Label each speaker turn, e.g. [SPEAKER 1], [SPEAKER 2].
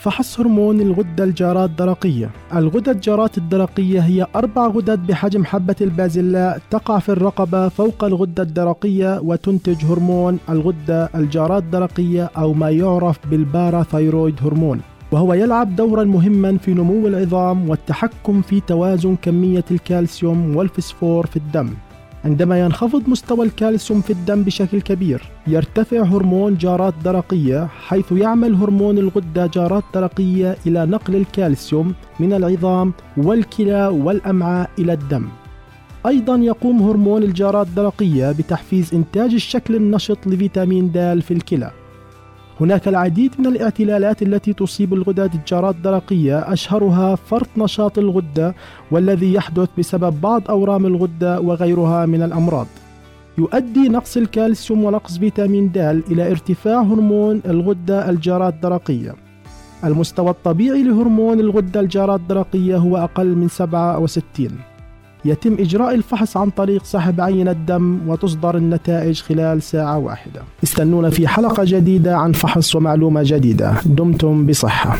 [SPEAKER 1] فحص هرمون الغدة الجارات الدرقية. الغدة الجارات الدرقية هي أربع غدد بحجم حبة البازلاء تقع في الرقبة فوق الغدة الدرقية وتنتج هرمون الغدة الجارات الدرقية أو ما يعرف بال parathyroid hormone. وهو يلعب دورا مهما في نمو العظام والتحكم في توازن كمية الكالسيوم والفسفور في الدم. عندما ينخفض مستوى الكالسيوم في الدم بشكل كبير يرتفع هرمون جارات درقية حيث يعمل هرمون الغدة جارات درقية إلى نقل الكالسيوم من العظام والكلى والأمعاء إلى الدم. أيضا يقوم هرمون الجارات الدرقية بتحفيز إنتاج الشكل النشط لفيتامين د في الكلى. هناك العديد من الاعتلالات التي تصيب الغدد الجارات الدرقية أشهرها فرط نشاط الغدة والذي يحدث بسبب بعض أورام الغدة وغيرها من الأمراض. يؤدي نقص الكالسيوم ونقص فيتامين د إلى ارتفاع هرمون الغدة الجارات الدرقية. المستوى الطبيعي لهرمون الغدة الجارات الدرقية هو أقل من 67 يتم إجراء الفحص عن طريق سحب عينة دم وتصدر النتائج خلال ساعة واحدة. استنونا في حلقة جديدة عن فحص ومعلومة جديدة. دمتم بصحة.